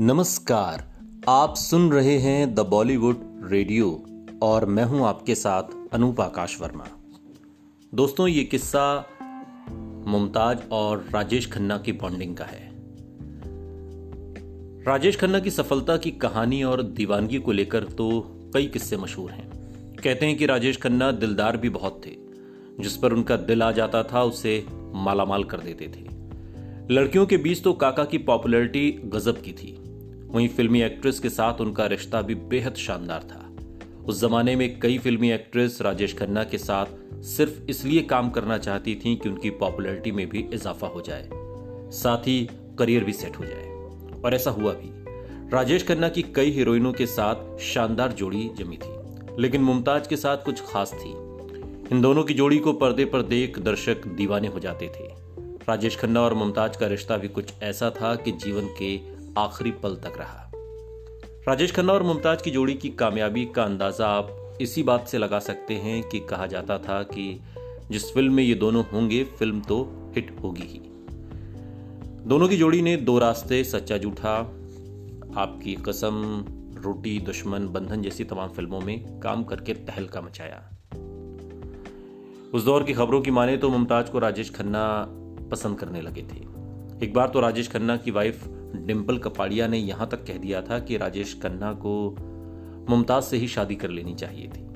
नमस्कार, आप सुन रहे हैं द बॉलीवुड रेडियो और मैं हूँ आपके साथ अनूप आकाश वर्मा। दोस्तों, ये किस्सा मुमताज़ और राजेश खन्ना की बॉन्डिंग का है। राजेश खन्ना की सफलता की कहानी और दीवानगी को लेकर तो कई किस्से मशहूर हैं। कहते हैं कि राजेश खन्ना दिलदार भी बहुत थे। जिस पर उनका दिल आ जाता था, उसे मालामाल कर देते थे। लड़कियों के बीच तो काका की पॉपुलैरिटी गजब की थी। वहीं फिल्मी एक्ट्रेस के साथ उनका रिश्ता भी बेहद शानदार था। उस जमाने में कई फिल्मी एक्ट्रेस राजेश खन्ना के साथ सिर्फ़ इसलिए काम करना चाहती थीं कि उनकी पॉपुलैरिटी में भी इजाफा हो जाए, साथ ही करियर भी सेट हो जाए। और ऐसा हुआ भी। राजेश खन्ना की कई हीरोइनों के साथ शानदार जोड़ी जमी थी, लेकिन मुमताज़ के साथ कुछ खास थी। इन दोनों की जोड़ी को पर्दे पर देख दर्शक दीवाने हो जाते थे। राजेश खन्ना और मुमताज़ का रिश्ता भी कुछ ऐसा था कि जीवन के आखिरी पल तक रहा। राजेश खन्ना और मुमताज़ की जोड़ी की कामयाबी का अंदाज़ा आप इसी बात से लगा सकते हैं कि कहा जाता था कि जिस फ़िल्म में ये दोनों होंगे, फ़िल्म तो हिट होगी ही। दोनों की जोड़ी ने दो रास्ते, सच्चा जूठा, आपकी कसम, रोटी, दुश्मन, बंधन जैसी तमाम फ़िल्मों में काम करके तहलका मचाया। उस दौर की खबरों की माने तो मुमताज़ को राजेश खन्ना पसंद करने लगे थे। एक बार तो राजेश खन्ना की वाइफ डिम्पल कपाड़िया ने यहाँ तक कह दिया था कि राजेश खन्ना को मुमताज़ से ही शादी कर लेनी चाहिए थी।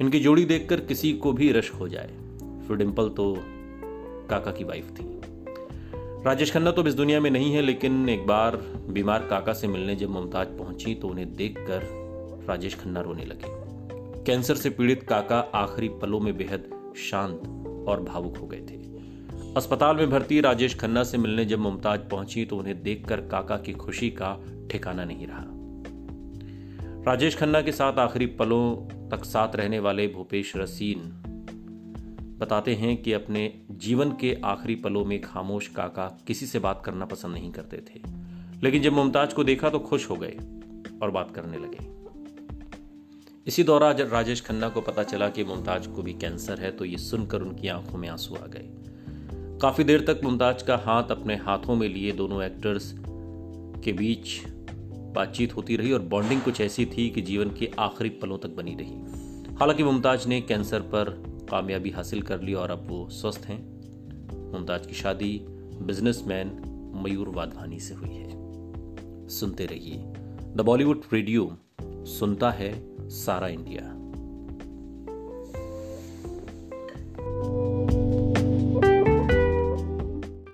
इनकी जोड़ी देखकर किसी को भी रश हो जाए, फिर डिम्पल तो काका की वाइफ थी। राजेश खन्ना तो इस दुनिया में नहीं है, लेकिन एक बार बीमार काका से मिलने जब मुमताज़ पहुँची तो उन्हें देखकर राजेश खन्ना रोने लगे। कैंसर से पीड़ित काका आखिरी पलों में बेहद शांत और भावुक हो गए थे। अस्पताल में भर्ती राजेश खन्ना से मिलने जब मुमताज़ पहुँची तो उन्हें देखकर काका की खुशी का ठिकाना नहीं रहा। राजेश खन्ना के साथ आखिरी पलों तक साथ रहने वाले भूपेश रसीन बताते हैं कि अपने जीवन के आखिरी पलों में खामोश काका किसी से बात करना पसंद नहीं करते थे। लेकिन जब मुमताज़ को देखा तो खुश हो गए और बात करने लगे। इसी दौरान राजेश खन्ना को पता चला कि मुमताज़ को भी कैंसर है तो ये सुनकर उनकी आँखों में आँसू आ गए। काफ़ी देर तक मुमताज़ का हाथ अपने हाथों में लिए दोनों एक्टर्स के बीच बातचीत होती रही और बॉन्डिंग कुछ ऐसी थी कि जीवन के आखिरी पलों तक बनी रही। हालाँकि मुमताज़ ने कैंसर पर कामयाबी हासिल कर ली और अब वो स्वस्थ हैं। मुमताज़ की शादी बिजनेसमैन मयूर वाधवानी से हुई है। सुनते रहिए। द बॉलीवुड रेडियो सुनता है सारा इंडिया